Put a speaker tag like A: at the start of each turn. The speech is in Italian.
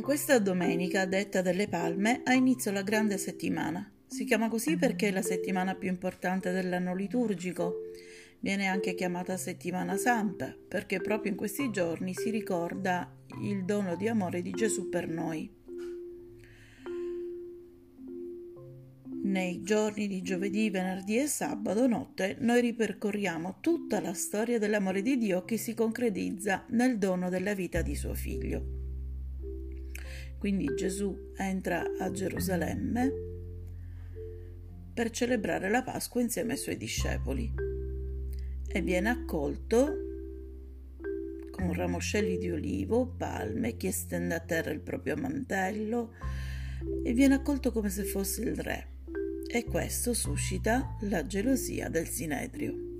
A: questa domenica, detta delle Palme, ha inizio la grande settimana. Si chiama così perché è la settimana più importante dell'anno liturgico. Viene anche chiamata settimana santa, perché proprio in questi giorni si ricorda il dono di amore di Gesù per noi. Nei giorni di giovedì, venerdì e sabato notte noi ripercorriamo tutta la storia dell'amore di Dio che si concretizza nel dono della vita di suo figlio. Quindi Gesù entra a Gerusalemme per celebrare la Pasqua insieme ai suoi discepoli e viene accolto con ramoscelli di olivo, palme, chi stende a terra il proprio mantello e viene accolto come se fosse il re. E questo suscita la gelosia del Sinedrio.